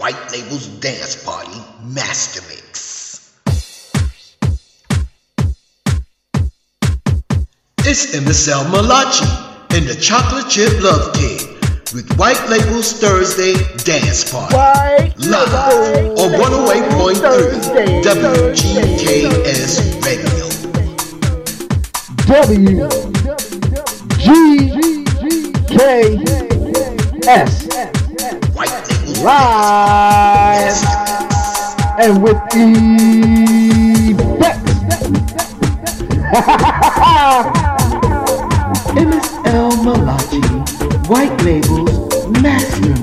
White Label's Dance Party Master Mix. It's MSL Malachi and the Chocolate Chip Lovkid with White Label's Thursday Dance Party. White Live on 108.3 WGKS Radio. W G K S White live and with effects. MSL Malachi, White Label's Master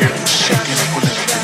here and shake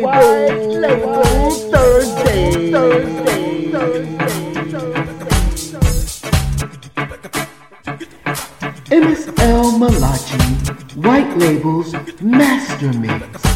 Label. Thursday. MSL Malachi, White Label's Master Mix.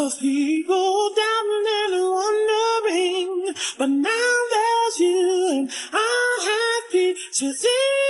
Cause people doubting and wondering, but now there's you and I'm happy to see.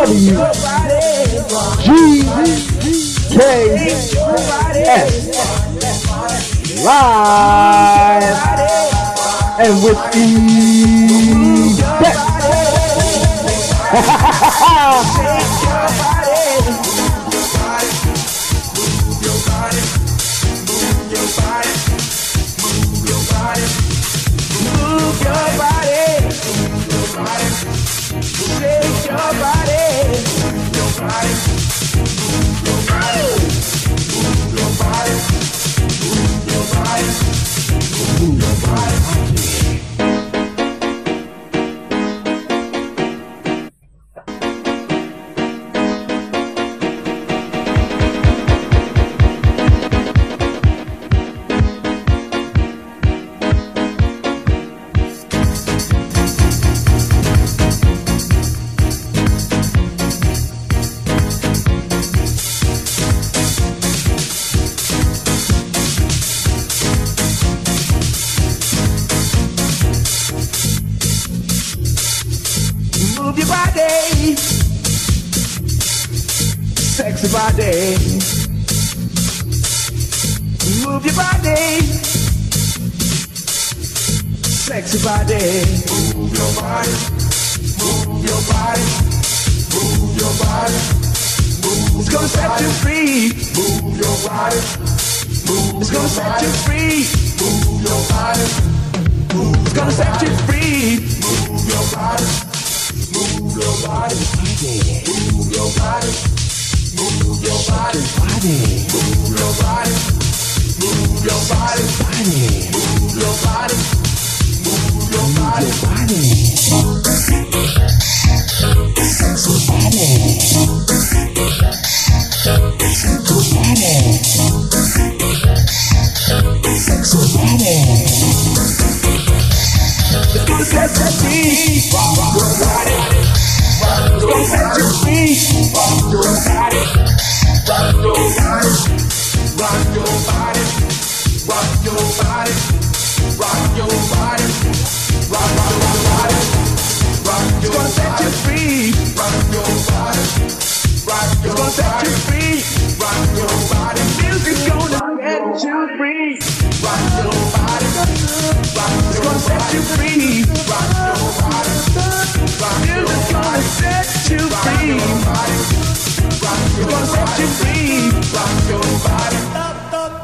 W G K S live and with the best. Right. Rock your body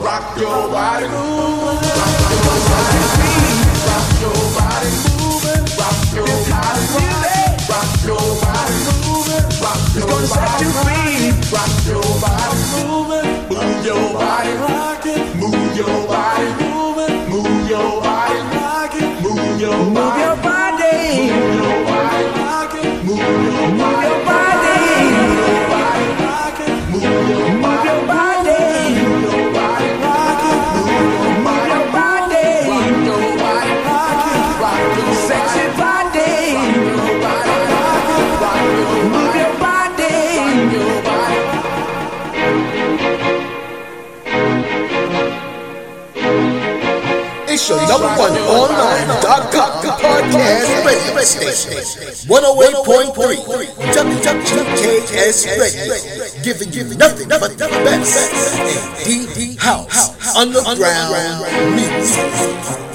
Rock your body, move. Rock your body, move. Rock your body. Rock your body. Rock your body. Rock your body. Rock your body. Move your body, move your body. your number one online.com podcast radio station. 108.3 WGKS Radio. Giving you nothing but the best DD House Underground Music.